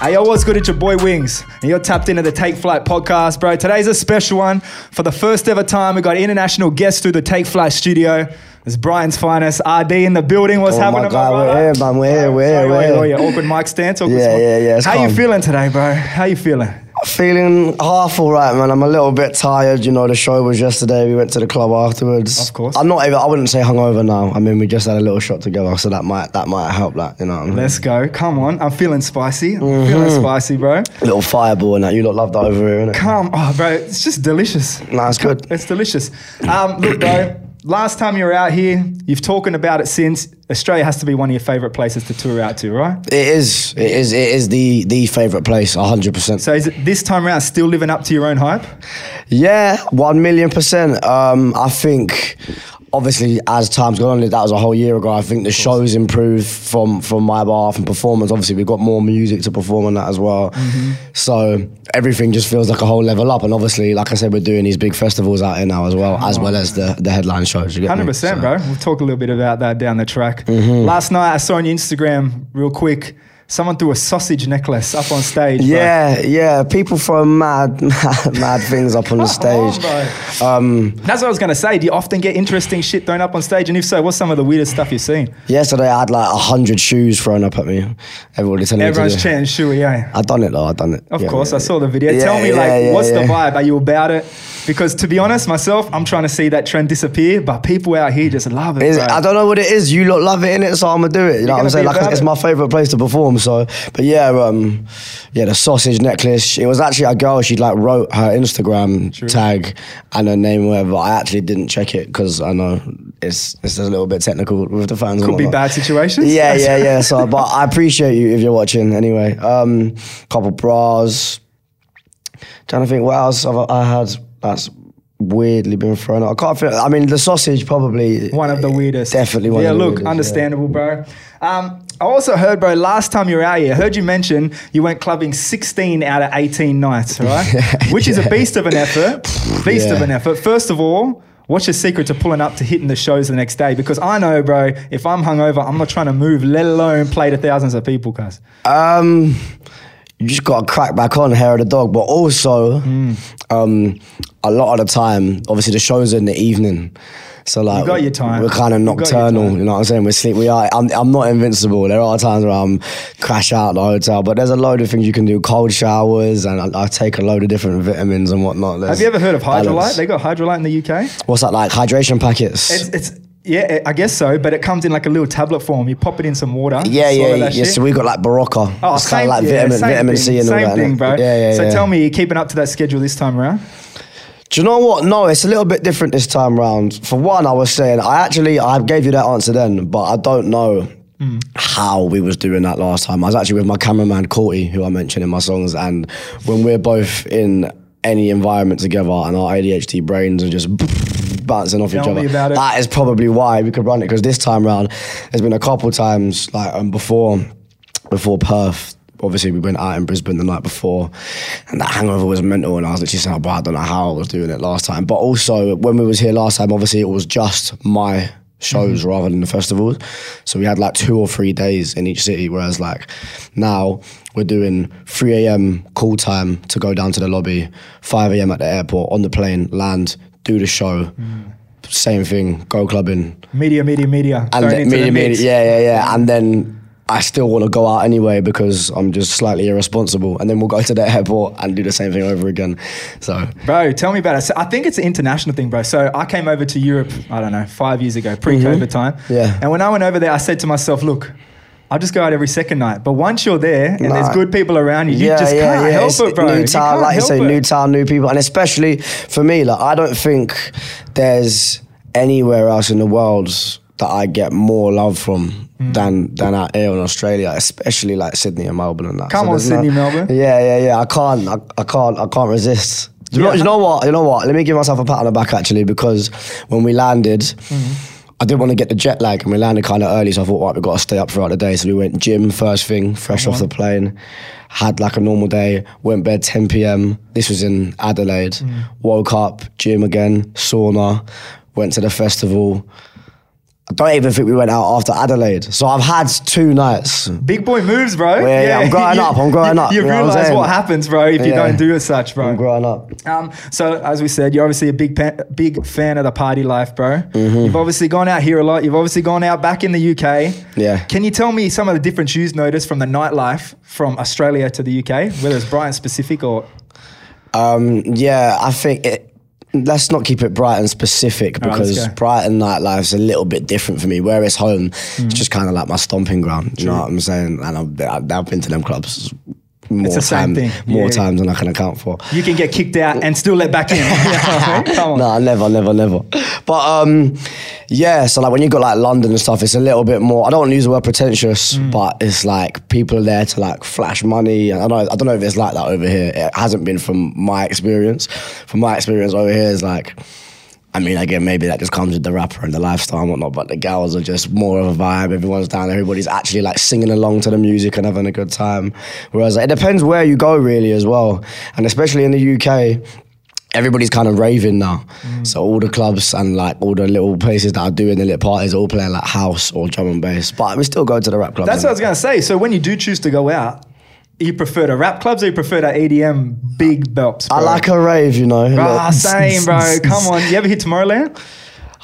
Hey, yo, what's good? It's your boy Wings, and you're tapped into the Take Flight podcast, bro. Today's a special one. For the first ever time, we got international guests through the Take Flight studio. It's Brighton's finest, ArrDee in the building. What's Oh happening, my God, my we're here, man. We're here, we're here, we're oh, here. yeah, awkward mic stance. Awkward Yeah, yeah, yeah, it's How you feeling today, bro? How you feeling? Feeling half all right, man. I'm a little bit tired. You know, the show was yesterday. We went to the club afterwards. Of course. I'm not even. I wouldn't say hungover now. I mean, we just had a little shot together, so that might that might help. That you know, what I mean? Let's go. Come on. I'm feeling spicy. I'm Mm-hmm. feeling spicy, bro. little fireball and that. You lot love that over here, innit? Come, oh, bro. It's just delicious. Nah, it's good. It's delicious. Um, look, bro. Last time you were out here, you've talking about it since. Australia has to be one of your favorite places to tour out to, right? It is. It is. It is the the favorite place. hundred percent. So is it this time around still living up to your own hype? Yeah, one million percent. Um, I think, obviously, as time's gone on, that was a whole year ago. I think the show's improved from from my behalf and performance. Obviously, we've got more music to perform on that as well. So everything just feels like a whole level up. And obviously, like I said, we're doing these big festivals out here now as well, as well as the the headline shows. you get? Hundred percent, So- bro. We'll talk a little bit about that down the track. Mm-hmm. Last night, I saw on your Instagram, real quick, someone threw a sausage necklace up on stage. bro. Yeah, yeah. People throw mad, mad, mad things up on the stage. Um, That's what I was gonna say. Do you often get interesting shit thrown up on stage? And if so, what's some of the weirdest stuff you've seen? yesterday, I had like a hundred shoes thrown up at me. Everybody telling Everyone's me chanting shoey, yeah. I done it though. I done it. Of Yeah, course, yeah, I saw the video. Yeah, Tell me, yeah, like, yeah, what's the vibe? Are you about it? Because to be honest, myself, I'm trying to see that trend disappear, but people out here just love it. I don't know what it is. You lot love it in it, so I'm gonna do it. You know what I'm saying? Like it's my favorite place to perform. So, but yeah, um, yeah, the sausage necklace. It was actually a girl. She like wrote her Instagram tag and her name, whatever. I actually didn't check it because I know it's it's a little bit technical with the fans. Could be bad situations. Yeah, yeah, yeah. So, but I appreciate you if you're watching. Anyway, um, couple bras. Trying to think what else I've, I had that's weirdly been thrown out. I can't feel. I mean, the sausage probably One of the weirdest. Definitely one Yeah, of the look, weirdest, yeah. understandable, bro. Um, I also heard, bro, last time you were out here, I heard you mention you went clubbing 16 out of 18 nights, right? Which is a beast of an effort. Beast of an effort. First of all, what's your secret to pulling up to hitting the shows the next day? Because I know, bro, if I'm hungover, I'm not trying to move, let alone play to thousands of people, cuz. Um, you just got to crack back on hair of the dog, but also, Hmm. um, a lot of the time, obviously the shows are in the evening. So like, You got your time. We're kind of You nocturnal. time. You know what I'm saying? We sleep. We are. I'm, I'm not invincible. There are times where I'm crash out the hotel, but there's a load of things you can do. Cold showers, and I, I take a load of different vitamins and whatnot. Have you ever heard of Hydralyte? balance. They got Hydralyte in the UK. What's that like? Hydration packets. It's, it's yeah, eh, I guess so, but it comes in like a little tablet form. You pop it in some water. yeah, yeah, yeah. shit. So we got like Berocca. Oh, it's same, kind of like yeah, vitamin, vitamin thing, C and same all that. thing, bro. Yeah, yeah, so yeah. tell me, you keeping up to that schedule this time around? Do you know what? No, it's a little bit different this time round. For one, I was saying I actually I gave you that answer then, but I don't know hmm. how we was doing that last time. I was actually with my cameraman Courtney, who I mentioned in my songs, and when we're both in any environment together and our ADHD brains are just bouncing off Tell each other, that is probably why we could run it. Because this time round, there's been a couple times like um, before before Perth. Obviously, we went out in Brisbane the night before, and that hangover was mental. And I was literally saying, "Bro, I don't know how I was doing it last time." But also, when we was here last time, obviously it was just my shows rather than the festivals. So we had like two or three days in each city. Whereas like now we're doing 3 a.m. call time to go down to the lobby, 5 a.m. at the airport on the plane, land, do the show. Same thing, go clubbing, Media, media, media. and then, media, media, yeah, yeah, yeah. And then I still want to go out anyway because I'm just slightly irresponsible. And then we'll go to the airport and do the same thing over again. So Bro, tell me about it. So I think it's an international thing, bro. So I came over to Europe, I don't know, five years ago, pre-COVID time. Mm-hmm. Yeah. And when I went over there, I said to myself, look, I'll just go out every second night. But once you're there and there's good people around you, you just can't help It's it, bro. New You town, can't like you say, it. new town, new people, and especially for me, like I don't think there's anywhere else in the world that I get more love from Mm. than than out here in Australia, especially like Sydney and Melbourne and that. Come on, there's Sydney, Melbourne. Yeah, yeah, yeah. I can't, I, I can't, I can't resist. You, know, you know what? You know what? Let me give myself a pat on the back actually because when we landed. Mm-hmm. I didn't want to get the jet lag, and we landed kind of early, so I thought, right, we've got to stay up throughout the day. So we went gym first thing, fresh off the uh-huh. plane, had like a normal day, went bed 10 p.m. This was in Adelaide. Mm. Woke up, gym again, sauna, went to the festival. I don't even think we went out after Adelaide. So I've had two nights. Big boy moves, bro. Yeah, yeah, I'm growing up, I'm growing up, You, you know realize saying? what happens, bro, if you don't do as such, bro. I'm growing up. Um, so as we said, you're obviously a big pa- big fan of the party life, bro. Mm-hmm. You've obviously gone out here a lot. You've obviously gone out back in the UK. Yeah. Can you tell me some of the different you've noticed from the nightlife from Australia to the UK, whether it's Brighton specific or Um, yeah, I think it. Let's not keep it Brighton specific right, because go. Brighton nightlife's a little bit different for me. Where it's home, Mm-hmm. it's just kind of like my stomping ground. You know what I'm saying? And I've, I've I've been to them clubs more the same times, thing. more Yeah. times than I can account for. you can get kicked out and still let back in? Come on. No, never, never, never. But um, yeah. So like when you got like London and stuff, it's a little bit more. I don't want to use the word pretentious, Mm. but it's like people are there to like flash money. And I don't, I don't know if it's like that over here. It hasn't been from my experience. From my experience over here, is like. I mean, again, maybe that just comes with the rapper and the lifestyle and whatnot, but the girls are just more of a vibe. Everyone's down, everybody's actually like singing along to the music and having a good time. Whereas like, it depends where you go, really, as well. And especially in the UK, everybody's kind of raving now. Mm. So all the clubs and like all the little places that are doing the little parties are all playing like house or drum and bass. But we still go to the rap club. That's what I was gonna say. So when you do choose to go out, you prefer the rap clubs or you prefer the EDM big belts? I like a rave, you know. Ah, same, bro. Come on. You ever hit Tomorrowland?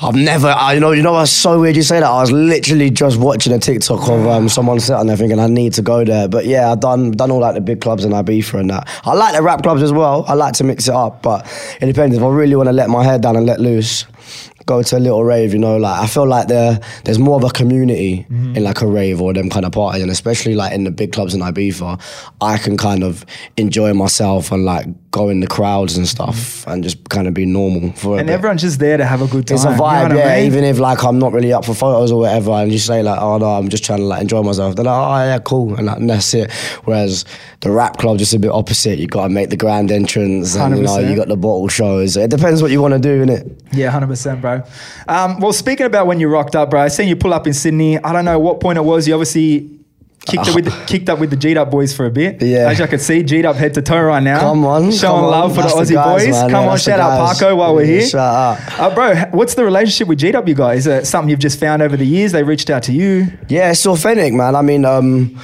I've never, I, you know, you know what's so weird you say that. I was literally just watching a TikTok of um, someone sitting there thinking I need to go there. But yeah, I've done done all like the big clubs in Ibiza and that. I like the rap clubs as well. I like to mix it up, but it depends. If I really want to let my hair down and let loose, go to a little rave. You know, like I feel like there there's more of a community mm-hmm. in like a rave or them kind of parties, and especially like in the big clubs in Ibiza, I can kind of enjoy myself and like go in the crowds and stuff and just kind of be normal for a And everyone's just there to have a good time. It's a you know vibe, I yeah. mean? Even if like I'm not really up for photos or whatever, and you say like, "Oh no, I'm just trying to like enjoy myself," they're like, "Oh yeah, cool," and, that, and that's it. Whereas the rap club just a bit opposite. You got to make the grand entrance, and you know you got the bottle shows. It depends what you want to do, innit? Yeah, hundred percent, bro. Um, well, speaking about when you rocked up, bro, I seen you pull up in Sydney. I don't know what point it was. You obviously kicked it with kicked up with the G'd up boys for a bit. Yeah. as I could see, G'd up head to toe right now. Come on, showing come on. love for That's the the Aussie guys, boys. man. Come Yeah, on, shout out. Parko while we're here. shout out. Uh, bro, what's the relationship with G'd up, you guys? Is it something you've just found over the years? They reached out to you. Yeah, it's authentic, man. I mean, um,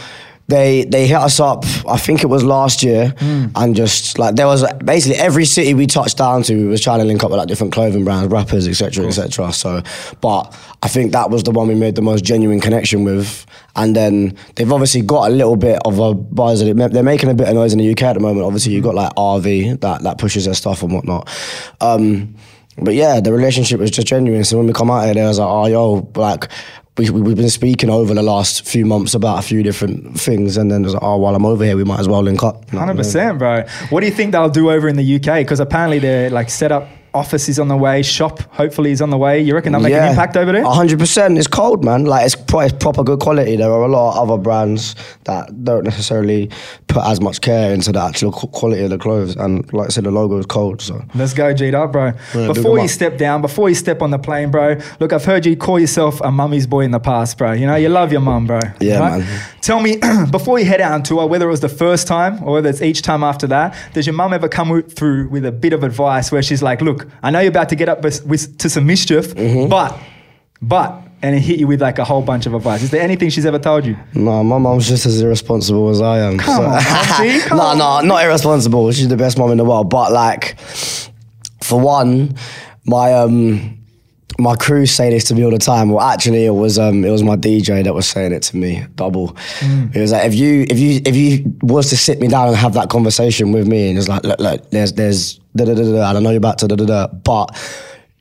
they they hit us up. I think it was last year, and just like there was basically every city we touched down to, we was trying to link up with like different clothing brands, rappers, etc., etc. So, but I think that was the one we made the most genuine connection with. And then they've obviously got a little bit of a buzz. They're making a bit of noise in the UK at the moment. Obviously, you've got like RV that that pushes their stuff and whatnot. Um, but yeah, the relationship was just genuine. So when we come out here, they was like, oh, yo, like, we, we, we've been speaking over the last few months about a few different things. And then was like, oh, while I'm over here, we might as well link up. You know what I Hundred mean? percent, bro. What do you think they'll do over in the UK? Because apparently they're like set up. Office is on the way. Shop hopefully is on the way. You reckon they'll make an impact over there? hundred percent. It's cold, man. Like it's, pro- it's proper good quality. There are a lot of other brands that don't necessarily put as much care into the actual quality of the clothes. And like I said, the logo is cold. So Let's go, G'd up, bro. big before you up. step down, before you step on the plane, bro. Look, I've heard you call yourself a mummy's boy in the past, bro. You know, you love your mum, bro. Yeah, man. Tell me, before you head out on tour, whether it was the first time or whether it's each time after that, does your mum ever come through with a bit of advice where she's like, "Look, I know you're about to get up with, with, to some mischief, Mm-hmm. but, but," and it hit you with like a whole bunch of advice. Is there anything she's ever told you? no, my mom's just as irresponsible as I am. Come on, Auntie, come no, on. no, not irresponsible. She's the best mom in the world. But like, for one, my um. My crew say this to me all the time. Well, actually, it was um, it was my DJ that was saying it to me. Double. Mm. It was like if you if you if you was to sit me down and have that conversation with me, and it's like, look, look, there's there's da da da da, and I know you're about to da da da, but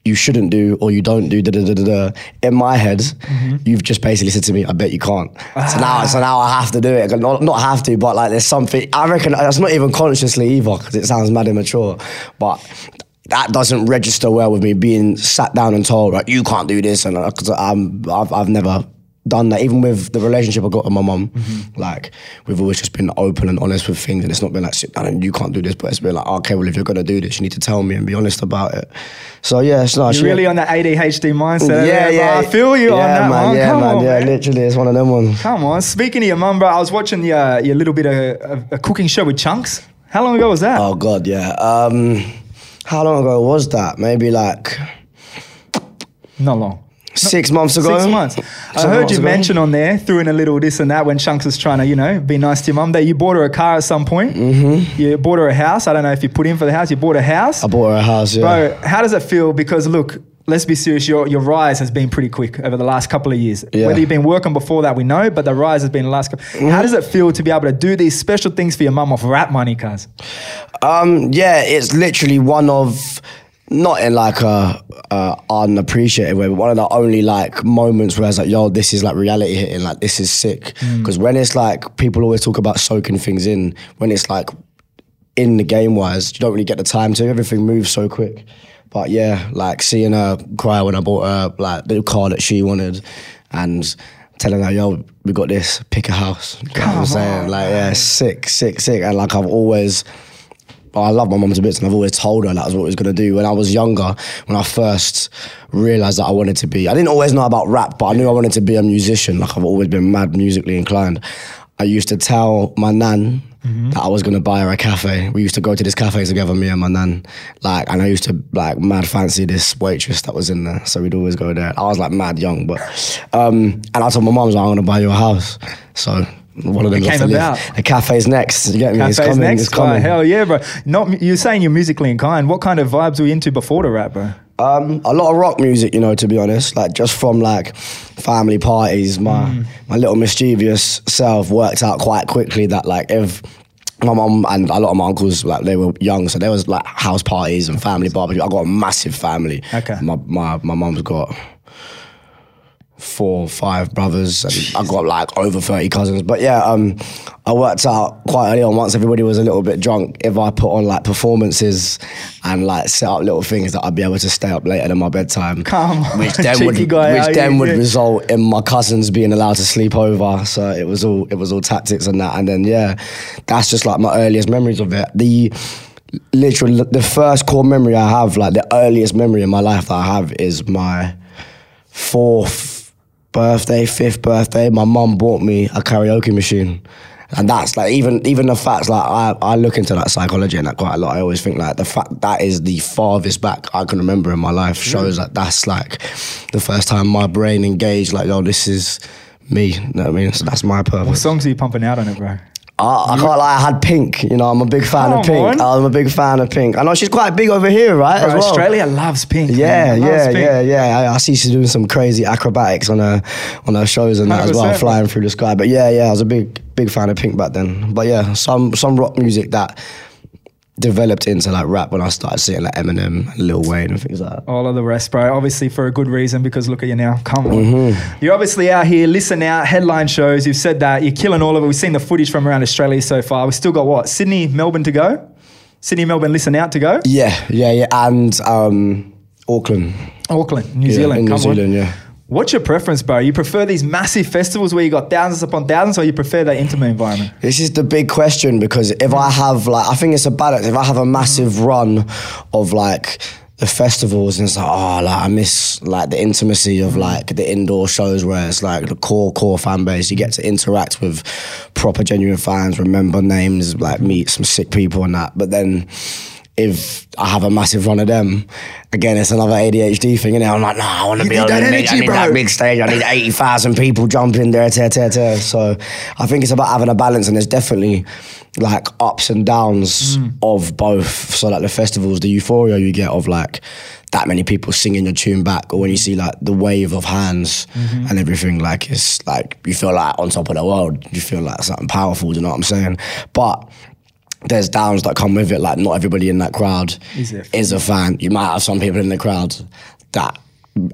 you shouldn't do or you don't do da da da da da. In my head, Mm-hmm. you've just basically said to me, "I bet you can't." So Ah. now, so now I have to do it. Not not have to, but like there's something. I reckon that's not even consciously either because it sounds mad immature, but. That doesn't register well with me being sat down and told, right, you can't do this, and because I'm, I've, I've never done that. Even with the relationship I got with my mum, Mm-hmm. like we've always just been open and honest with things, and it's not been like sit down and you can't do this, but it's been like, okay, well if you're gonna do this, you need to tell me and be honest about it. So yeah, it's not. You're really on that ADHD mindset. yeah, bro. yeah. I feel you on yeah, that, man. Yeah, Come man. on, yeah, man. literally, it's one of them ones. Come on. Speaking of your mum, bro, I was watching your, uh, your little bit of a, a cooking show with Chunks. How long ago was that? Oh god, yeah. Um, how long ago was that? Maybe like Not long. Six months ago. Six months. I Seven heard months you ago. mention on there, threw in a little this and that when Chunks was trying to, you know, be nice to your mum. That you bought her a car at some point. Mm-hmm. You bought her a house. I don't know if you put in for the house. You bought a house. I bought her a house. Yeah. Bro, how does it feel? Because look, let's be serious. Your your rise has been pretty quick over the last couple of years. Yeah. Whether you've been working before that, we know, but the rise has been the last. couple. Mm-hmm. How does it feel to be able to do these special things for your mum off rap money, cuz? Um, yeah, it's literally one of not in like a, a unappreciated way, but one of the only like moments where I was like, yo, this is like reality hitting. Like this is sick. Because when it's like people always talk about soaking things in, when it's like in the game wise, you don't really get the time to. Everything moves so quick. But yeah, like seeing her cry when I bought her like the car that she wanted, and telling her, "Yo, we got this. Pick a house." You know what I'm saying? on, like, yeah, sick, sick, sick. And like I've always. I love my mum to bits, and I've always told her that was what I was gonna do. When I was younger, when I first realized that I wanted to be, I didn't always know about rap, but I knew I wanted to be a musician. Like I've always been mad musically inclined. I used to tell my nan that I was gonna buy her a cafe. We used to go to this cafe together, me and my nan. Like, and I used to like mad fancy this waitress that was in there, so we'd always go there. I was like mad young, but um, and I told my was like, I'm gonna buy you a house. So. One of them came about. The cafe's next. You get me? it's Cafe's coming. next. It's coming. Hell yeah, bro. Not you're saying you're musically inclined. What kind of vibes were you into before the rap, bro? Um, a lot of rock music, you know, to be honest. Like just from like family parties, my Mm. my little mischievous self worked out quite quickly that like if my mom and a lot of my uncles like they were young, so there was like house parties and family barbecue. I got a massive family. Okay. My my my mum's got four, five brothers, and I got like over thirty cousins. But yeah, um, I worked out quite early on. Once everybody was a little bit drunk, if I put on like performances and like set up little things that I'd be able to stay up later than my bedtime. Come on, which then would guy, which then would result in my cousins being allowed to sleep over. So it was all it was all tactics and that. And then yeah, that's just like my earliest memories of it. The literally the first core memory I have, like the earliest memory in my life that I have is my fourth birthday, fifth birthday, my mum bought me a karaoke machine. And that's like even even the facts like I, I look into that psychology and that quite a lot. I always think like the fact that is the farthest back I can remember in my life mm. shows that that's like the first time my brain engaged like yo this is me. You know what I mean? So that's my purpose. What songs are you pumping out on it, bro? I, I can't lie, I had Pink. You know, I'm a big fan Come of Pink. on. I'm a big fan of Pink. I know she's quite big over here, right? Bro, as well. Australia loves pink. Yeah, man. Loves yeah, pink. yeah, yeah. I, I see she's doing some crazy acrobatics on her on her shows and that as well, 100%, flying through the sky. But yeah, yeah, I was a big big fan of Pink back then. But yeah, some some rock music that developed into like rap when I started seeing like Eminem, Lil Wayne, and things like that. All of the rest, bro. Obviously for a good reason because look at you now. Come on. Mm-hmm. You're obviously out here, listen out, headline shows. You've said that. You're killing all of it. We've seen the footage from around Australia so far. We've still got what? Sydney, Melbourne to go? Sydney, Melbourne, listen out to go? Yeah, yeah, yeah, and um, Auckland, Auckland, New Yeah, Zealand. New Come on. Zealand, yeah. What's your preference, bro? You prefer these massive festivals where you got thousands upon thousands, or you prefer that intimate environment? This is the big question because if I have like, I think it's a balance. If I have a massive run of like the festivals and it's like, oh, like I miss like the intimacy of like the indoor shows where it's like the core core fan base. You get to interact with proper genuine fans, remember names, like meet some sick people and that. But then. If I have a massive run of them, again, it's another ADHD thing, and I'm like, nah, I want to be on that the big, I need that big stage. I need 80,000 people jumping there, tear, tear, tear. So I think it's about having a balance, and there's definitely like ups and downs Mm. of both. So like the festivals, the euphoria you get of like that many people singing your tune back, or when you see like the wave of hands Mm-hmm. and everything, like it's like you feel like on top of the world. You feel like something powerful. Do you know what I'm saying? But there's downs that come with it. Like not everybody in that crowd Is a is a fan. You might have some people in the crowd that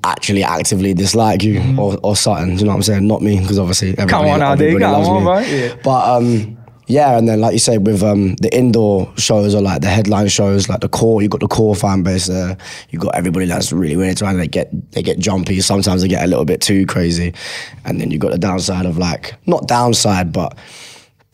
actually actively dislike you or, or something. Do you know what I'm saying? Not me, because obviously everybody, Mm-hmm. on, everybody come loves on, me. bro, yeah. But um, yeah, and then like you said, with um, the indoor shows or like the headline shows, like the core, you got the core fan base there. You got everybody that's really really trying. They get they get jumpy. Sometimes they get a little bit too crazy, and then you got the downside of like not downside, but.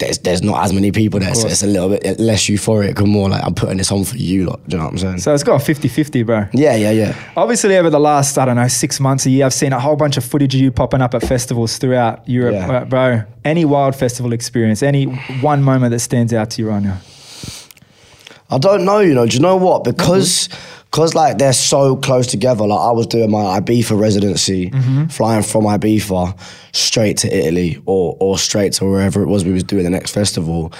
There's, there's not as many people there, so it's a little bit less euphoric and more like I'm putting this on for you lot. Do you know what I'm saying? So it's got a 50 50, bro. yeah, yeah, yeah. Obviously, over the last, I don't know, six months, a year, I've seen a whole bunch of footage of you popping up at festivals throughout Europe. Yeah. Uh, bro, any wild festival experience, any one moment that stands out to you right now? I don't know, you know. Do you know what? Because Cause like they're so close together. Like I was doing my Ibiza residency, Mm-hmm. flying from Ibiza straight to Italy or or straight to wherever it was we was doing the next festival.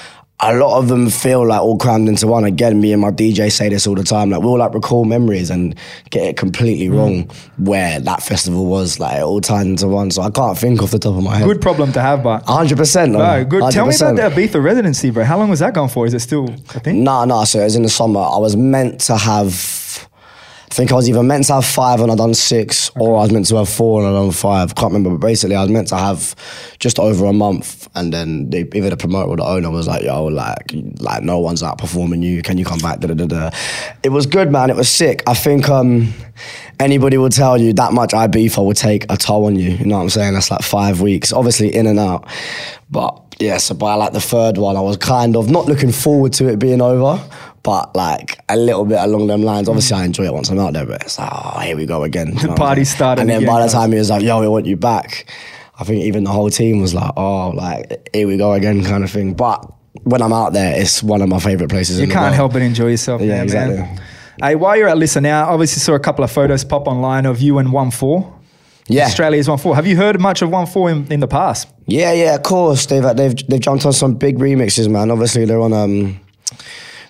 A lot of them feel like all crammed into one. Again, me and my DJ say this all the time. Like we'll like recall memories and get it completely Mm. wrong where that festival was. Like it all tied into one. So I can't think off the top of my head. Good problem to have, but. hundred percent. No, good. Tell me about the Ibiza residency, bro. How long was that going for? Is it still a thing? Nah, nah. So it was in the summer. I was meant to have. I think I was either meant to have five and I'd done six, or I was meant to have four and I'd done five. Can't remember, but basically I was meant to have just over a month, and then they, either the promoter or the owner was like, "Yo, like, like no one's outperforming you. Can you come back?" Da, da, da, da. It was good, man. It was sick. I think um, anybody will tell you that much Ibiza will take a toll on you. You know what I'm saying? That's like five weeks, obviously in and out, but yeah, so by like the third one, I was kind of not looking forward to it being over, but like a little bit along them lines. Obviously, I enjoy it once I'm out there, but it's like, oh, here we go again. The party started And then again, by the time he was like, yo, we want you back, I think even the whole team was like, oh, like, here we go again kind of thing. But when I'm out there, it's one of my favourite places You in can't world. help but enjoy yourself, Yeah, there, exactly. man. Hey, while you're at Listen Out, obviously saw a couple of photos pop online of you and Onefour. Yeah. Australia's Onefour. Have you heard much of Onefour in, in the past? Yeah, yeah, of course. They've they've they've jumped on some big remixes, man. Obviously, they're on um,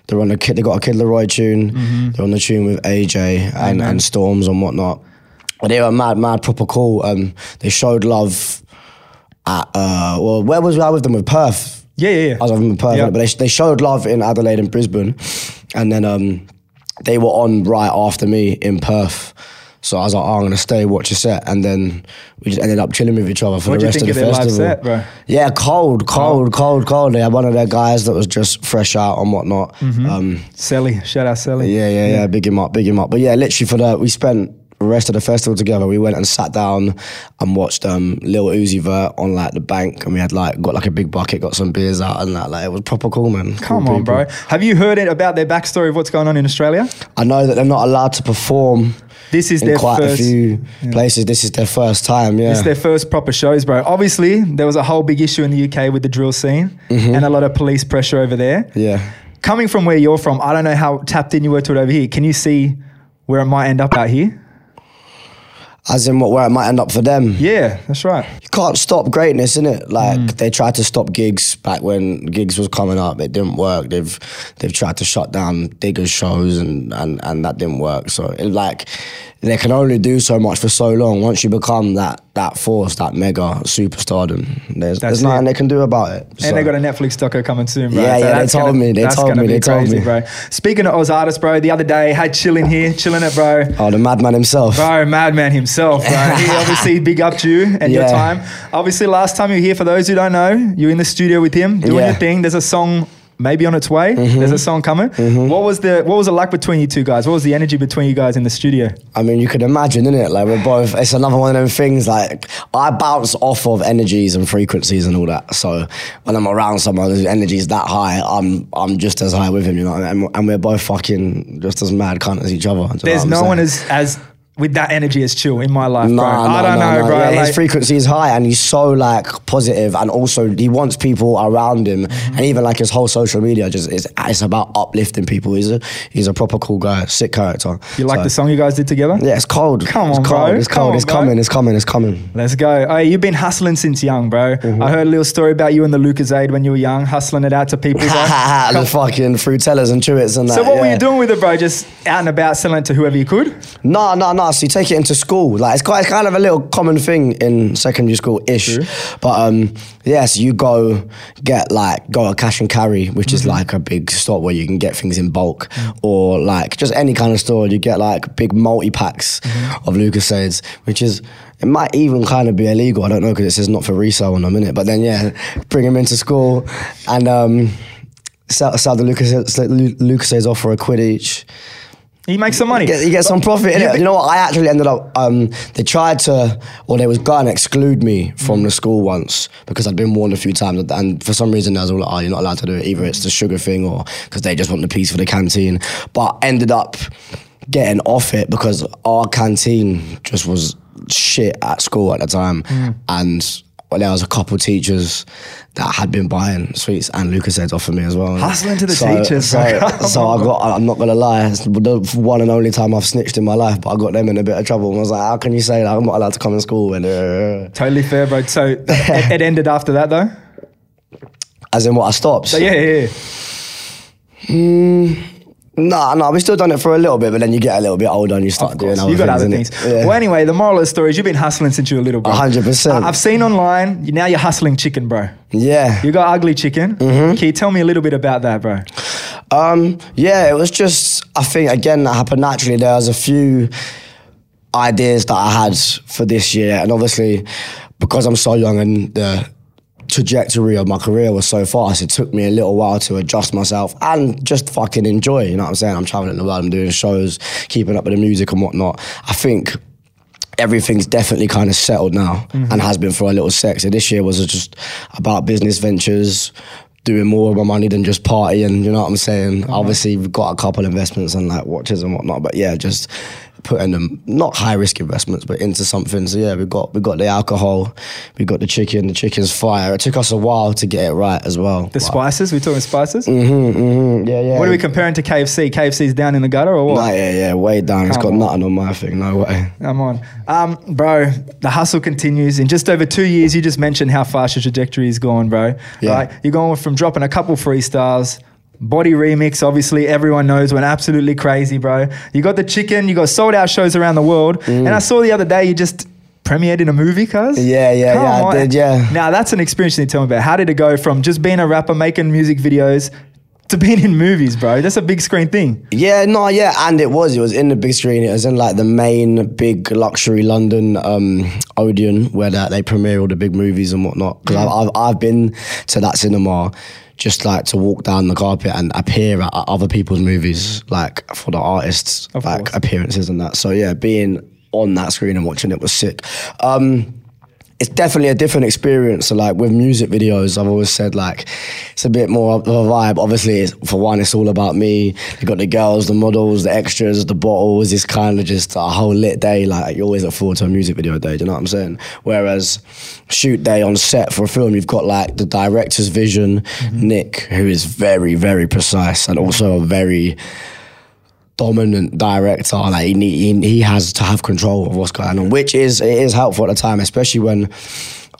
they're on the kid. They got a Kid LAROI tune. They're on the tune with AJ and, and Storms and whatnot. But they were mad, mad, proper cool. Um, they showed love at uh, well, where was I with them with Perth? Yeah, yeah, yeah. I was with them with Perth, Yeah. but they they showed love in Adelaide and Brisbane, and then um, they were on right after me in Perth. So I was like, oh, I'm gonna stay, watch a set, and then we just ended up chilling with each other for What'd the rest of the of festival. set, bro? Yeah, cold, cold, cold, cold. They had one of their guys that was just fresh out and whatnot. Mm-hmm. Um, Selly, shout out Selly. yeah, yeah, yeah, Big him up, big him up. But yeah, literally for the we spent the rest of the festival together. We went and sat down and watched um, Lil Uzi Vert on like the bank, and we had like got like a big bucket, got some beers out, and that like it was proper cool, man. Come Cool on, people. bro. Have you heard it about their backstory of what's going on in Australia? I know that they're not allowed to perform This is their quite first. a few places. This is their first time. Yeah, It's their first proper shows, bro. Obviously, there was a whole big issue in the UK with the drill scene Mm-hmm. and a lot of police pressure over there. yeah. Coming from where you're from, I don't know how tapped in you were to it over here. Can you see where it might end up out here? As in what where it might end up for them. Yeah, that's right. you can't stop greatness, innit? Like Mm. they tried to stop Giggs back when Giggs was coming up, it didn't work. They've they've tried to shut down Digga's shows and and and that didn't work. So it, like they can only do so much for so long. Once you become that that force, that mega superstardom, there's That's there's nothing they can do about it. And they got a Netflix doco coming soon, bro. Yeah, yeah, they told gonna- me, they told me, they told me. bro. Speaking of Oz artists, bro, the other day had chilling here, Chillinit, bro. oh the madman himself. Bro, madman himself, bro. He obviously big up to you and your time. Obviously, last time you were here, for those who don't know, you're in the studio with him doing Yeah. your thing. There's a song maybe on its way. Mm-hmm. There's a song coming. What was the what was it like between you two guys? What was the energy between you guys in the studio? I mean, you can imagine, innit? Like we're both. It's another one of them things. Like I bounce off of energies and frequencies and all that. So when I'm around someone whose energy is that high, I'm I'm just as high with him. You know, and, and we're both fucking just as mad cunt as each other. Do you know There's no saying? one as as with that energy as chill in my life, bro. I don't know, bro. Yeah, like- his frequency is high, and he's so like positive, and also he wants people around him, Mm-hmm. and even like his whole social media just is it's about uplifting people. He's a he's a proper cool guy, sick character. you like So- the song you guys did together? Yeah, it's cold. Come on, it's cold. bro. It's cold. on, it's bro. coming. It's coming. It's coming. Let's go. Hey, you've been hustling since young, bro. Mm-hmm. I heard a little story about you and the Lucozade when you were young, hustling it out to people. The fucking fruit Fruittellas and chewits and that. so what were you doing with it, bro? Just out and about selling it to whoever you could? No, no, no. So you take it into school. Like it's quite, it's kind of a little common thing in secondary school ish. But um, yes, you go get like go a cash and carry, which is like a big store where you can get things in bulk, or like just any kind of store. You get like big multi packs of Lucozades, which is. It might even kind of be illegal. I don't know because it says not for resale on a minute. But then, yeah, bring them into school and um, sell, sell the Lucas, Lucozades off for a quid each. You makes some money. You get, you get some profit in You it. You know what? I actually ended up. Um, they tried to, or they was going to exclude me from the school once because I'd been warned a few times, and for some reason, they was all like, "Oh, you're not allowed to do it." Either it's the sugar thing, or because they just want the piece for the canteen. But ended up getting off it because our canteen just was shit at school at the time, and well, there was a couple teachers that had been buying sweets and Lucozades off of me as well. Hustling to the so, teachers, So, so I got, I'm not gonna lie. It's the one and only time I've snitched in my life, but I got them in a bit of trouble. And I was like, how can you say that I'm not allowed to come in school? And uh, uh, uh, Totally fair, bro. So it, it ended after that, though. as in what I stopped. So yeah, yeah. yeah. Hmm. No, no, we still done it for a little bit, but then you get a little bit older and you start doing other you got other things. things. Yeah. Well, anyway, the moral of the story is you've been hustling since you were a little, bro. Hundred percent. I- I've seen online. Now you're hustling chicken, bro. yeah. You got ugly chicken. Mm-hmm. Can you tell me a little bit about that, bro? Um, yeah, it was just I think again that happened naturally. There was a few ideas that I had for this year, and obviously because I'm so young and the trajectory of my career was so fast, it took me a little while to adjust myself and just fucking enjoy. You know what I'm saying? I'm traveling the world, I'm doing shows, keeping up with the music and whatnot. I think everything's definitely kind of settled now and mm-hmm. has been for a little sec. So this year was just about business ventures, doing more with my money than just partying. You know what I'm saying? Uh-huh. Obviously, we've got a couple investments and like watches and whatnot, but yeah, just putting them not high risk investments, but into something. So yeah, we got we got the alcohol, we got the chicken. The chicken's fire. It took us a while to get it right as well. The spices. We talking spices? Mm-hmm, mm-hmm, yeah, yeah. What are we comparing to KFC? KFC's down in the gutter or what? Nah, yeah, yeah, way down. It's got on. nothing on my thing. No way. Come on. Um, bro, the hustle continues. In just over two years, you just mentioned how fast your trajectory is going, bro. Yeah. Right? You're going from dropping a couple freestyles. Body remix, obviously, everyone knows went absolutely crazy, bro. You got the chicken, you got sold out shows around the world. And I saw the other day you just premiered in a movie, cuz. Mm. Yeah, yeah, Come yeah, I did, yeah. Now, that's an experience you need to tell me about. How did it go from just being a rapper, making music videos, to being in movies, bro? That's a big screen thing. Yeah, no, yeah, and it was. It was in the big screen. It was in like the main big luxury London um, Odeon where that they premiere all the big movies and whatnot. Because I've, I've I've been to that cinema just like to walk down the carpet and appear at other people's movies, like for the artists, Of like course. appearances and that. So yeah, being on that screen and watching it was sick. Um, it's definitely a different experience. So like with music videos, I've always said like it's a bit more of a vibe. Obviously, it's, for one, it's all about me. You got the girls, the models, the extras, the bottles. It's kind of just a whole lit day. Like you always look forward to a music video day. Do you know what I'm saying? Whereas shoot day on set for a film, you've got like the director's vision, mm-hmm. Nick, who is very very precise and also a very dominant director. Like he, he he has to have control of what's going on, which is it is helpful at the time, especially when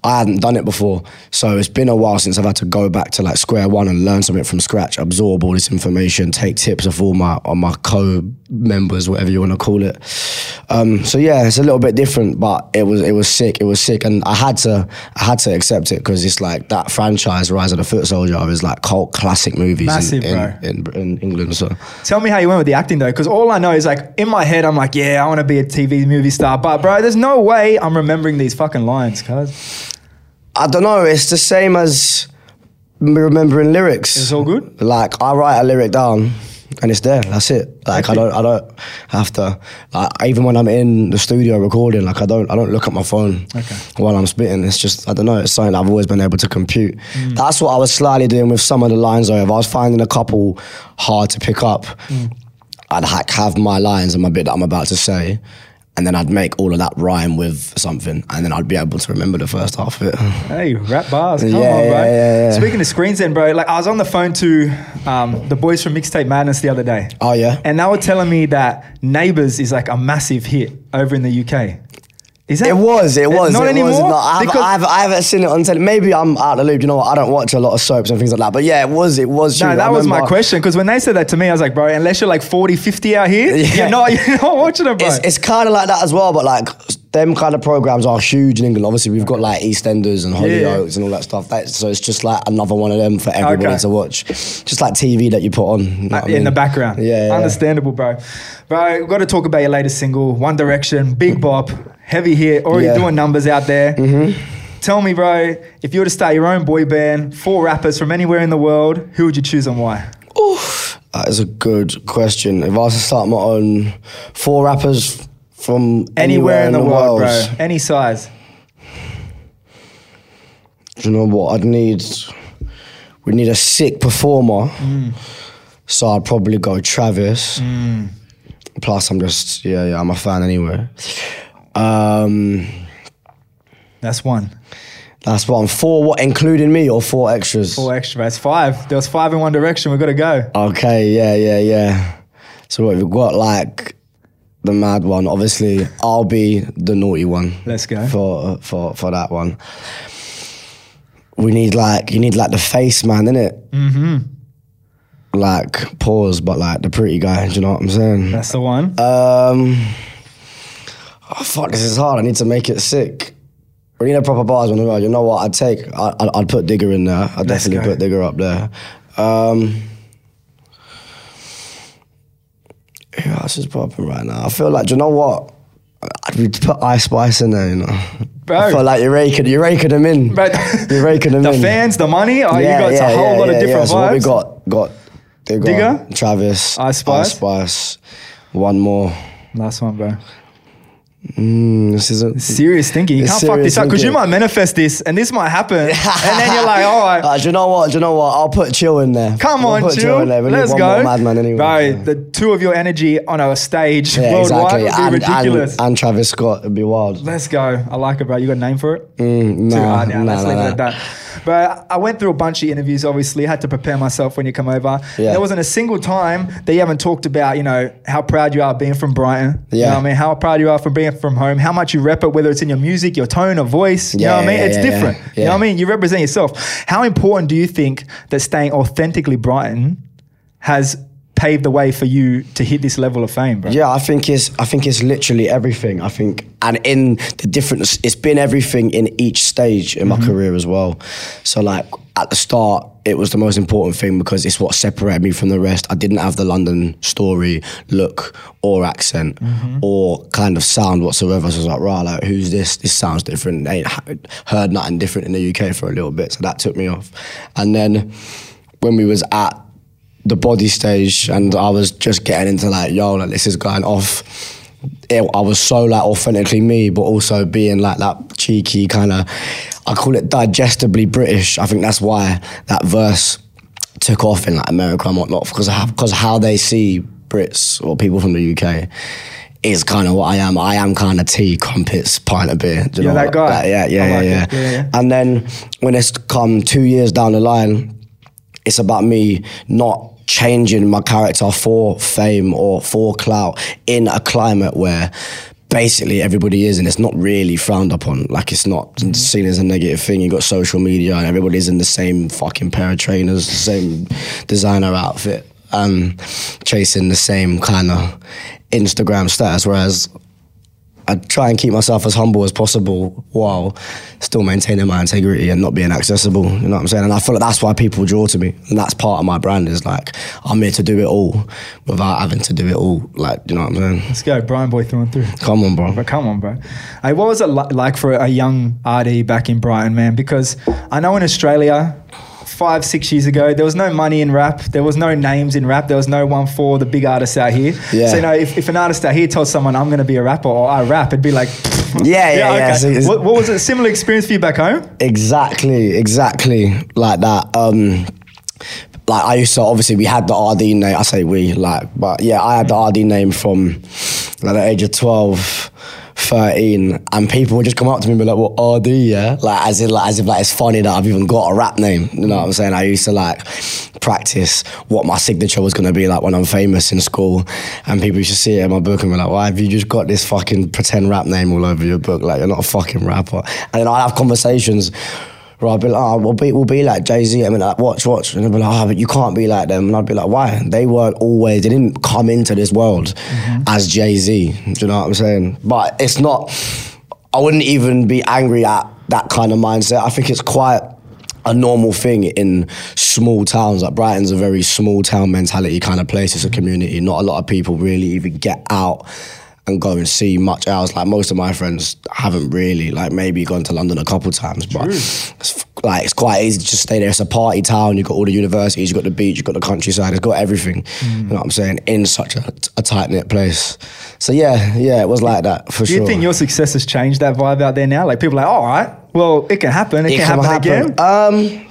I hadn't done it before. So it's been a while since I've had to go back to like square one and learn something from scratch, absorb all this information, take tips of all my on my co-members, whatever you want to call it. Um, so yeah, it's a little bit different, but it was it was sick. It was sick, and I had to I had to accept it because it's like that franchise, Rise of the Foot Soldier, is like cult classic movies Massive, in, bro. in, in, in England. So. Tell me how you went with the acting though, because all I know is like in my head, I'm like, yeah, I want to be a TV movie star, but bro, there's no way I'm remembering these fucking lines, cuz. I don't know. It's the same as remembering lyrics. It's all good? Like I write a lyric down, and it's there. That's it. Like I don't, I don't have to. Like even when I'm in the studio recording, like I don't, I don't look at my phone Okay. while I'm spitting. It's just, I don't know. It's something I've always been able to compute. Mm. That's what I was slightly doing with some of the lines. Though, if I was finding a couple hard to pick up, Mm. I'd like have my lines and my bit that I'm about to say. And then I'd make all of that rhyme with something, and then I'd be able to remember the first half of it. Hey, rap bars, come Yeah, on, bro. yeah, yeah. Speaking of screens, then, bro, like I was on the phone to um, the boys from Mixtape Madness the other day, Oh yeah. and they were telling me that Neighbours is like a massive hit over in the UK. Is that It was, it was. not it anymore? Was. No, I, haven't, Because- I, haven't, I haven't seen it on television. Maybe I'm out of the loop. You know what? I don't watch a lot of soaps and things like that. But yeah, it was. It was. No, true. that was my question because when they said that to me, I was like, bro, unless you're like 40, 50 out here, Yeah. you're not you're not watching it, bro. It's, it's kind of like that as well, but like them kind of programs are huge in England. Obviously, we've got like EastEnders and Yeah. Hollyoaks and all that stuff. That, so it's just like another one of them for everybody Okay. to watch. Just like TV that you put on. you know what I in mean? the background. Yeah, yeah. Understandable, bro. Bro, we've got to talk about your latest single, One Direction, Big Bop, heavy hit, already Yeah. doing numbers out there. Mm-hmm. Tell me, bro, if you were to start your own boy band, four rappers from anywhere in the world, who would you choose and why? That is a good question. If I was to start my own four rappers from Anywhere, in the, world, bro. Any size. Do you know what? I'd need we need a sick performer. Mm. So I'd probably go Travis. Mm. Plus I'm just yeah, yeah, I'm a fan anyway. Um That's one. That's one. Four what, including me or four extras? Four extra. It's five. There was five in one direction. We've got to go. Okay, yeah, yeah, yeah. So what, we've got like the mad one. Obviously, I'll be the naughty one. Let's go. for for for that one. We need like you need like the face man, innit? Mm-hmm. Like pause, but like the pretty guy. Do you know what I'm saying? That's the one. Um. Oh fuck, this is hard. I need to make it sick. We need a proper bars on the road. You know what? I'd take. I, I'd, I'd put Digga in there. I'd Let's definitely go. put Digga up there. Um. Who else is popping right now? I feel like. Do you know what? I'd be- put Ice Spice in there. You know. Bro. I feel like you're raking. You're raking them in. But you're raking them the in. The fans, the money. Oh, you got a whole lot of different yeah. So what we got? Got. Got Digga? Travis, Ice Spice? Ice Spice, one more. Last one, bro. Mm, this isn't Serious thinking. You can't fuck this up because you might manifest this and this might happen. and then you're like, all right. Uh, do you know what? Do you know what? I'll put chill in there. Come on, put chill. in there. We Let's go. Madman anyway. Bro, Yeah. the two of your energy on a stage Yeah, worldwide exactly. would be And, ridiculous. and, and Travis Scott, it'd be wild. Let's go. I like it, bro. You got a name for it? Mm, Too nah, hard now. nah, Let's nah, leave it at that. But I went through a bunch of interviews, obviously, I had to prepare myself when you come over. Yeah. There wasn't a single time that you haven't talked about, you know, how proud you are being from Brighton. You know Yeah. what I mean? How proud you are from being from home, how much you rep it, whether it's in your music, your tone of voice. You know what I mean? yeah, it's yeah, different. yeah. You know what I mean? You represent yourself. How important do you think that staying authentically Brighton has paved the way for you to hit this level of fame, bro? Yeah, I think it's I think it's literally everything. I think and in the different it's been everything in each stage in my Mm-hmm. career as well. So like at the start it was the most important thing because it's what separated me from the rest. I didn't have the London story, look, or accent, Mm-hmm. or kind of sound whatsoever. So I was like, right, like who's this? This sounds different. They ain't heard nothing different in the UK for a little bit, so that took me off. And then when we was at the body stage and I was just getting into like, yo, like this is going off. It, I was so like authentically me, but also being like that cheeky kind of, I call it digestibly British. I think that's why that verse took off in like America and whatnot because how, because how they see Brits or people from the UK is kind of what I am. I am kind of tea, crumpets, pint of beer. Do you You're know that guy. like, yeah, yeah, like yeah. Yeah, yeah. And then when it's come two years down the line, it's about me not changing my character for fame or for clout in a climate where basically everybody is and it's not really frowned upon. Like it's not seen as a negative thing. You got social media and everybody's in the same fucking pair of trainers the same designer outfit um chasing the same kind of instagram status. Whereas I try and keep myself as humble as possible while still maintaining my integrity and not being accessible. You know what I'm saying? And I feel like that's why people draw to me. And that's part of my brand is like, I'm here to do it all without having to do it all. Like, you know what I'm saying? Let's go. Brighton Boy through and through. Come on, bro. But come on, bro. Hey, what was it li- like for a young ArrDee back in Brighton, man? Because I know in Australia, five, six years ago, there was no money in rap. There was no names in rap. There was no one for the big artists out here. Yeah. So, you know, if, if an artist out here told someone, I'm going to be a rapper or I rap, it'd be like, Yeah, yeah, yeah. So what, what was it? Similar experience for you back home? Exactly, exactly like that. Um, like I used to obviously we had the ArrDee name. I say we like, but yeah, I had the ArrDee name from like the age of 12, 13, and people would just come up to me and be like, "What ArrDee?" Yeah, like as if like as if like it's funny that I've even got a rap name. You know what I'm saying? I used to like practice what my signature was gonna be like when I'm famous in school, and people used to see it in my book and be like, "Why have you just got this fucking pretend rap name all over your book? Like you're not a fucking rapper." And then I'd have conversations. Right, I'd be like, oh, we'll be, we'll be like Jay Z. I mean, like, watch, watch. And they'd be like, oh, but you can't be like them. And I'd be like, why? They weren't always, they didn't come into this world mm-hmm. as Jay Z. Do you know what I'm saying? But it's not, I wouldn't even be angry at that kind of mindset. I think it's quite a normal thing in small towns. Like Brighton's a very small town mentality kind of place. It's a community. Not a lot of people really even get out and go and see much else. Like most of my friends haven't really, like maybe gone to London a couple times, but it's, like it's quite easy to just stay there. It's a party town. You've got all the universities, you've got the beach, you've got the countryside. It's got everything. You know what I'm saying? In such a, a tight knit place. So yeah, yeah, it was like that for Do sure. Do you think your success has changed that vibe out there now? Like people are like, all right, well, it can happen. It, It can, happen, again. Um,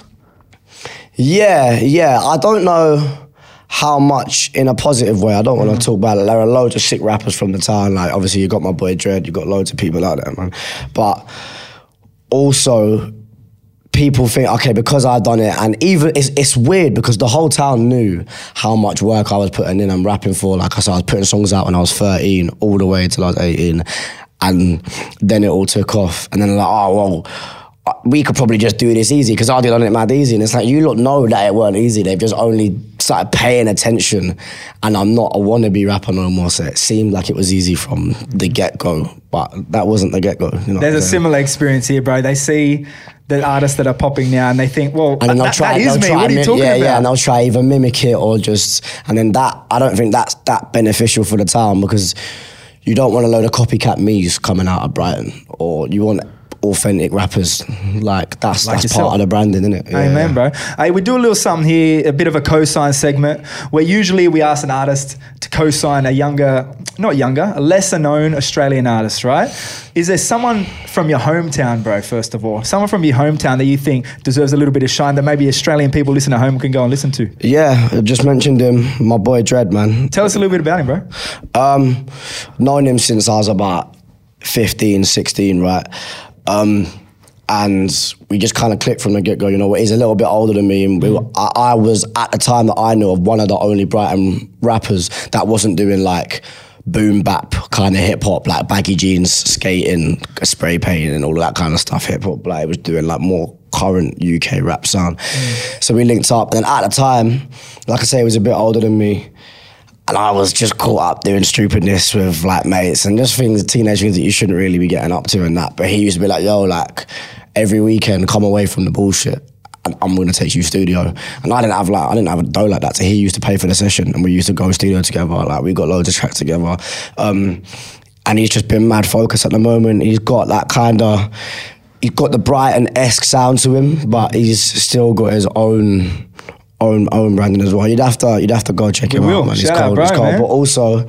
yeah, yeah. I don't know how much in a positive way. I don't Mm. want to talk about it. There are loads of sick rappers from the town. Like obviously you got my boy Dread. You got loads of people out there, man. But also people think okay because I've done it, and even it's it's weird because the whole town knew how much work I was putting in and rapping for. Like I said, I was putting songs out when I was thirteen, all the way till I was eighteen, and then it all took off. And then like, oh well. We could probably just do this easy because I did on it mad easy, and it's like you lot know that it weren't easy. They've just only started paying attention, and I'm not a wannabe rapper no more. So it seemed like it was easy from the get go, but that wasn't the get go. You know There's a similar experience here, bro. They see the artists that are popping now and they think, well, and that, try, that is me. try What are you talking yeah, about? Yeah, and they'll try either mimic it or just, and then that I don't think that's that beneficial for the town because you don't want a load of copycat me's coming out of Brighton, or you want authentic rappers. Like that's Like that's yourself. part of the branding, isn't it? Amen, bro. Hey, we do a little something here, a bit of a co-sign segment, where usually we ask an artist to co-sign a younger, not younger, a lesser known Australian artist, right? Is there someone from your hometown, bro, first of all? Someone from your hometown that you think deserves a little bit of shine that maybe Australian people listening at home can go and listen to? Yeah, I just mentioned him, my boy Dread, man. Tell us a little bit about him, bro. Um, known him since I was about 15, 16, right? Um, and we just kind of clicked from the get go. You know, he's a little bit older than me, and we were, I, I was at the time that I knew of one of the only Brighton rappers that wasn't doing like boom bap kind of hip hop, like baggy jeans, skating, spray painting, and all that kind of stuff. Hip hop, like it was doing like more current UK rap sound. So we linked up, and at the time, like I say, he was a bit older than me. And I was just caught up doing stupidness with like mates and just things, teenage things that you shouldn't really be getting up to and that. But he used to be like, yo, like every weekend, come away from the bullshit. I'm gonna take you studio. And I didn't have like I didn't have a dough like that. So he used to pay for the session and we used to go studio together. Like we got loads of tracks together. Um, and he's just been mad focused at the moment. He's got that kind of he's got the Brighton esque sound to him, but he's still got his own own own branding as well. You'd have to you'd have to go check We him will. out, man. He's Shout out, cold, bro, cold. man. But also,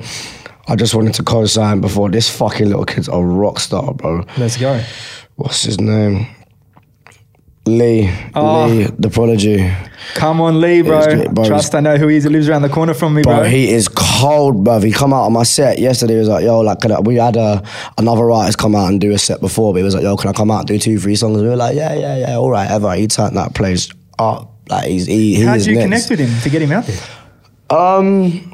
I just wanted to co-sign before this fucking little kid's a rock star, bro. Let's go. What's his name? Lee, Oh. Lee, the prodigy. Come on, Lee, bro. It's good, bro. Trust I know who he is. He lives around the corner from me, bro. Bro, he is cold, bro. He come out on my set yesterday. He was like, "Yo, like, can I, we had a, another artist come out and do a set before, but he was like, "Yo, can I come out and do two, three songs?" We were like, "Yeah, yeah, yeah, all right, ever." He turned that place up. Like he's he, he How is did you next. connect with him to get him out there? Um,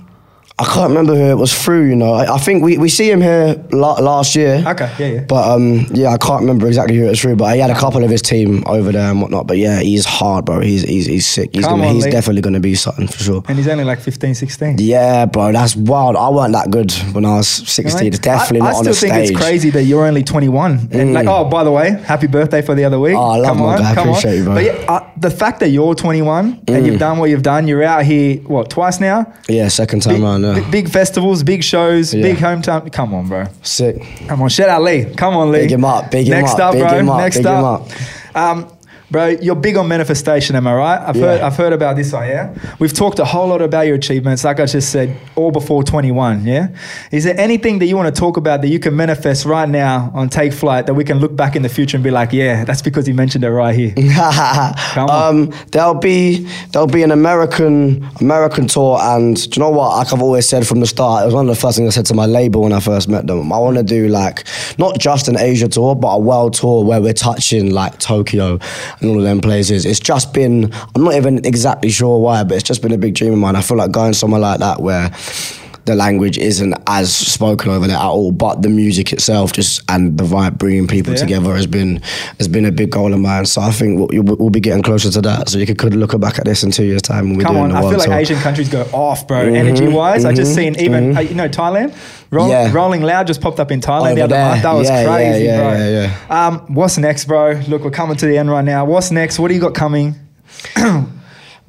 I can't remember who it was through. You know, I, I think we, we see him here la- last year. Okay, yeah, yeah. But um, yeah, I can't remember exactly who it was through. But he had a couple of his team over there and whatnot. But yeah, he's hard, bro. He's he's he's sick. He's Come gonna, on, he's Lee. definitely gonna be something for sure. And he's only like 15, 16. Yeah, bro, that's wild. I weren't that good when I was 16. It's definitely I, not I on still think it's crazy that you're only 21. And like, oh, by the way, happy birthday for the other week. Oh, I love come my on, guy. come Appreciate on. you, bro. But yeah, uh, the fact that you're 21 and you've done what you've done, you're out here, what, twice now? Yeah, second time Big, around. Yeah. Big, big festivals, big shows, Yeah. big hometown. Come on, bro. Sick. Come on, shout out Lee. Come on, Lee. Big him up, big him up. Next up, up, big bro. him up, Next big him up. Um, bro, you're big on manifestation, am I right? I've Yeah. heard I've heard about this one, yeah? We've talked a whole lot about your achievements, like I just said, all before 21, yeah? Is there anything that you want to talk about that you can manifest right now on Take Flight that we can look back in the future and be like, yeah, that's because he mentioned it right here? Come on. um, there'll be there'll be an American American tour, and do you know what? Like I've always said from the start, it was one of the first things I said to my label when I first met them. I want to do like not just an Asia tour, but a world tour where we're touching like Tokyo and all of them places. It's just been I'm not even exactly sure why, but it's just been a big dream of mine. I feel like going somewhere like that where the language isn't as spoken over there at all, but the music itself just and the vibe bringing people Yeah. together has been has been a big goal of mine. So I think we'll, we'll be getting closer to that. So you could, could look back at this in two years' time when we're Come doing on, the I world feel like. Asian countries go off, bro. Energy wise, I just seen even uh, you know Thailand, Roll, Yeah. Rolling Loud just popped up in Thailand the other there. month. That was Yeah, yeah, crazy, yeah, bro. yeah, Um, what's next, bro? Look, we're coming to the end right now. What's next? What do you got coming?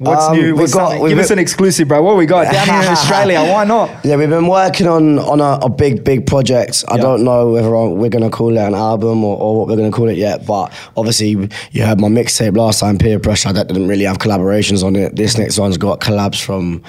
What's Um, new? What's got- Give us an exclusive, bro. What we got down here in Australia? Why not? Yeah, we've been working on on a, a big, big project. I Yeah. don't know whether we're gonna call it an album or, or what we're gonna call it yet, but obviously you heard my mixtape last time, Pier Pressure, that didn't really have collaborations on it. This next one's got collabs from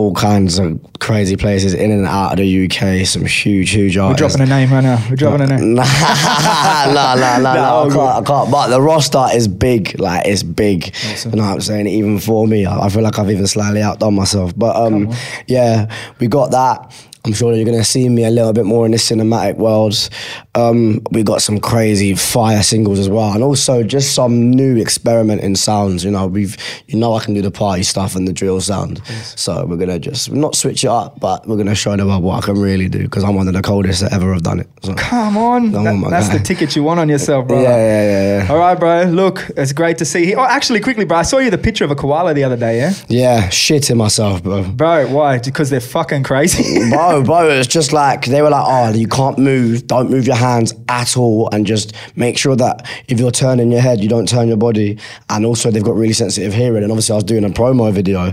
all kinds of crazy places in and out of the UK. Some huge, huge artists. We're dropping a name right now. We're dropping a name. nah, nah, nah, nah, Nah, I can't, I can't. But the roster is big, like it's big. Awesome. You know what I'm saying? Even for me, I I feel like I've even slightly outdone myself. But um, yeah, we got that. I'm sure you're gonna see me a little bit more in the cinematic world. Um, we got some crazy fire singles as well, and also just some new experimenting sounds. You know, we've you know I can do the party stuff and the drill sound, so we're gonna just not switch it up, but we're gonna show them what I can really do because I'm one of the coldest that ever have done it. So. Come on. That- on, that's guy. the ticket you want on yourself, bro. Yeah, yeah, yeah, yeah. All right, bro. Look, it's great to see. Oh, actually, quickly, bro. I saw you the picture of a koala the other day, yeah? Yeah, shitting myself, bro. Bro, why? Because they're fucking crazy. Bro, bro, it's just like they were like, oh, you can't move, don't move your hands at all, and just make sure that if you're turning your head, you don't turn your body. And also, they've got really sensitive hearing. And obviously, I was doing a promo video,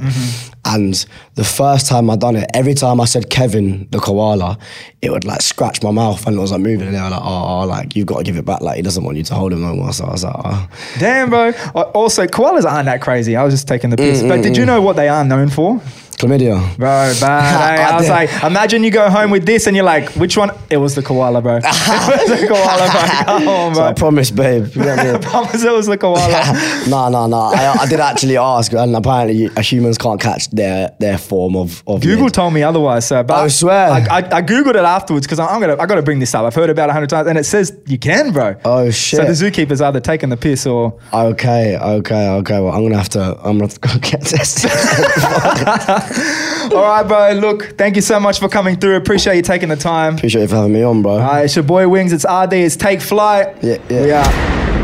and the first time I done it, every time I said Kevin the koala, it would like scratch my mouth and it was like moving. And they were like, oh, oh, like you've got to give it back. Like he doesn't want you to hold him no more. So I was like, oh. Damn, bro. Uh, Also, koalas aren't that crazy. I was just taking the piss. But did you know what they are known for? Chlamydia. Bro, bad. eh? I was like, imagine you go home with this and you're like, which one? It was the koala, bro. it was the koala, bro. Come on, So I bro. promise, babe. You get me? I promise it was the koala. no, no, no. I, I did actually ask, and apparently uh, humans can't catch their their form of of Google lid. told me otherwise, sir. But I swear. I, I, I googled it afterwards because I'm gonna I gotta bring this up. I've heard about it a hundred times, and it says you can, bro. Oh, shit. So the zookeeper's either taking the piss or Okay, okay, okay. Well, I'm gonna have to. I'm gonna have to go get tested. All right, bro. Look, thank you so much for coming through. Appreciate you taking the time. Appreciate you for having me on, bro. All right, it's your boy Wings. It's ArrDee. It's Take Flight. Yeah, yeah. We are.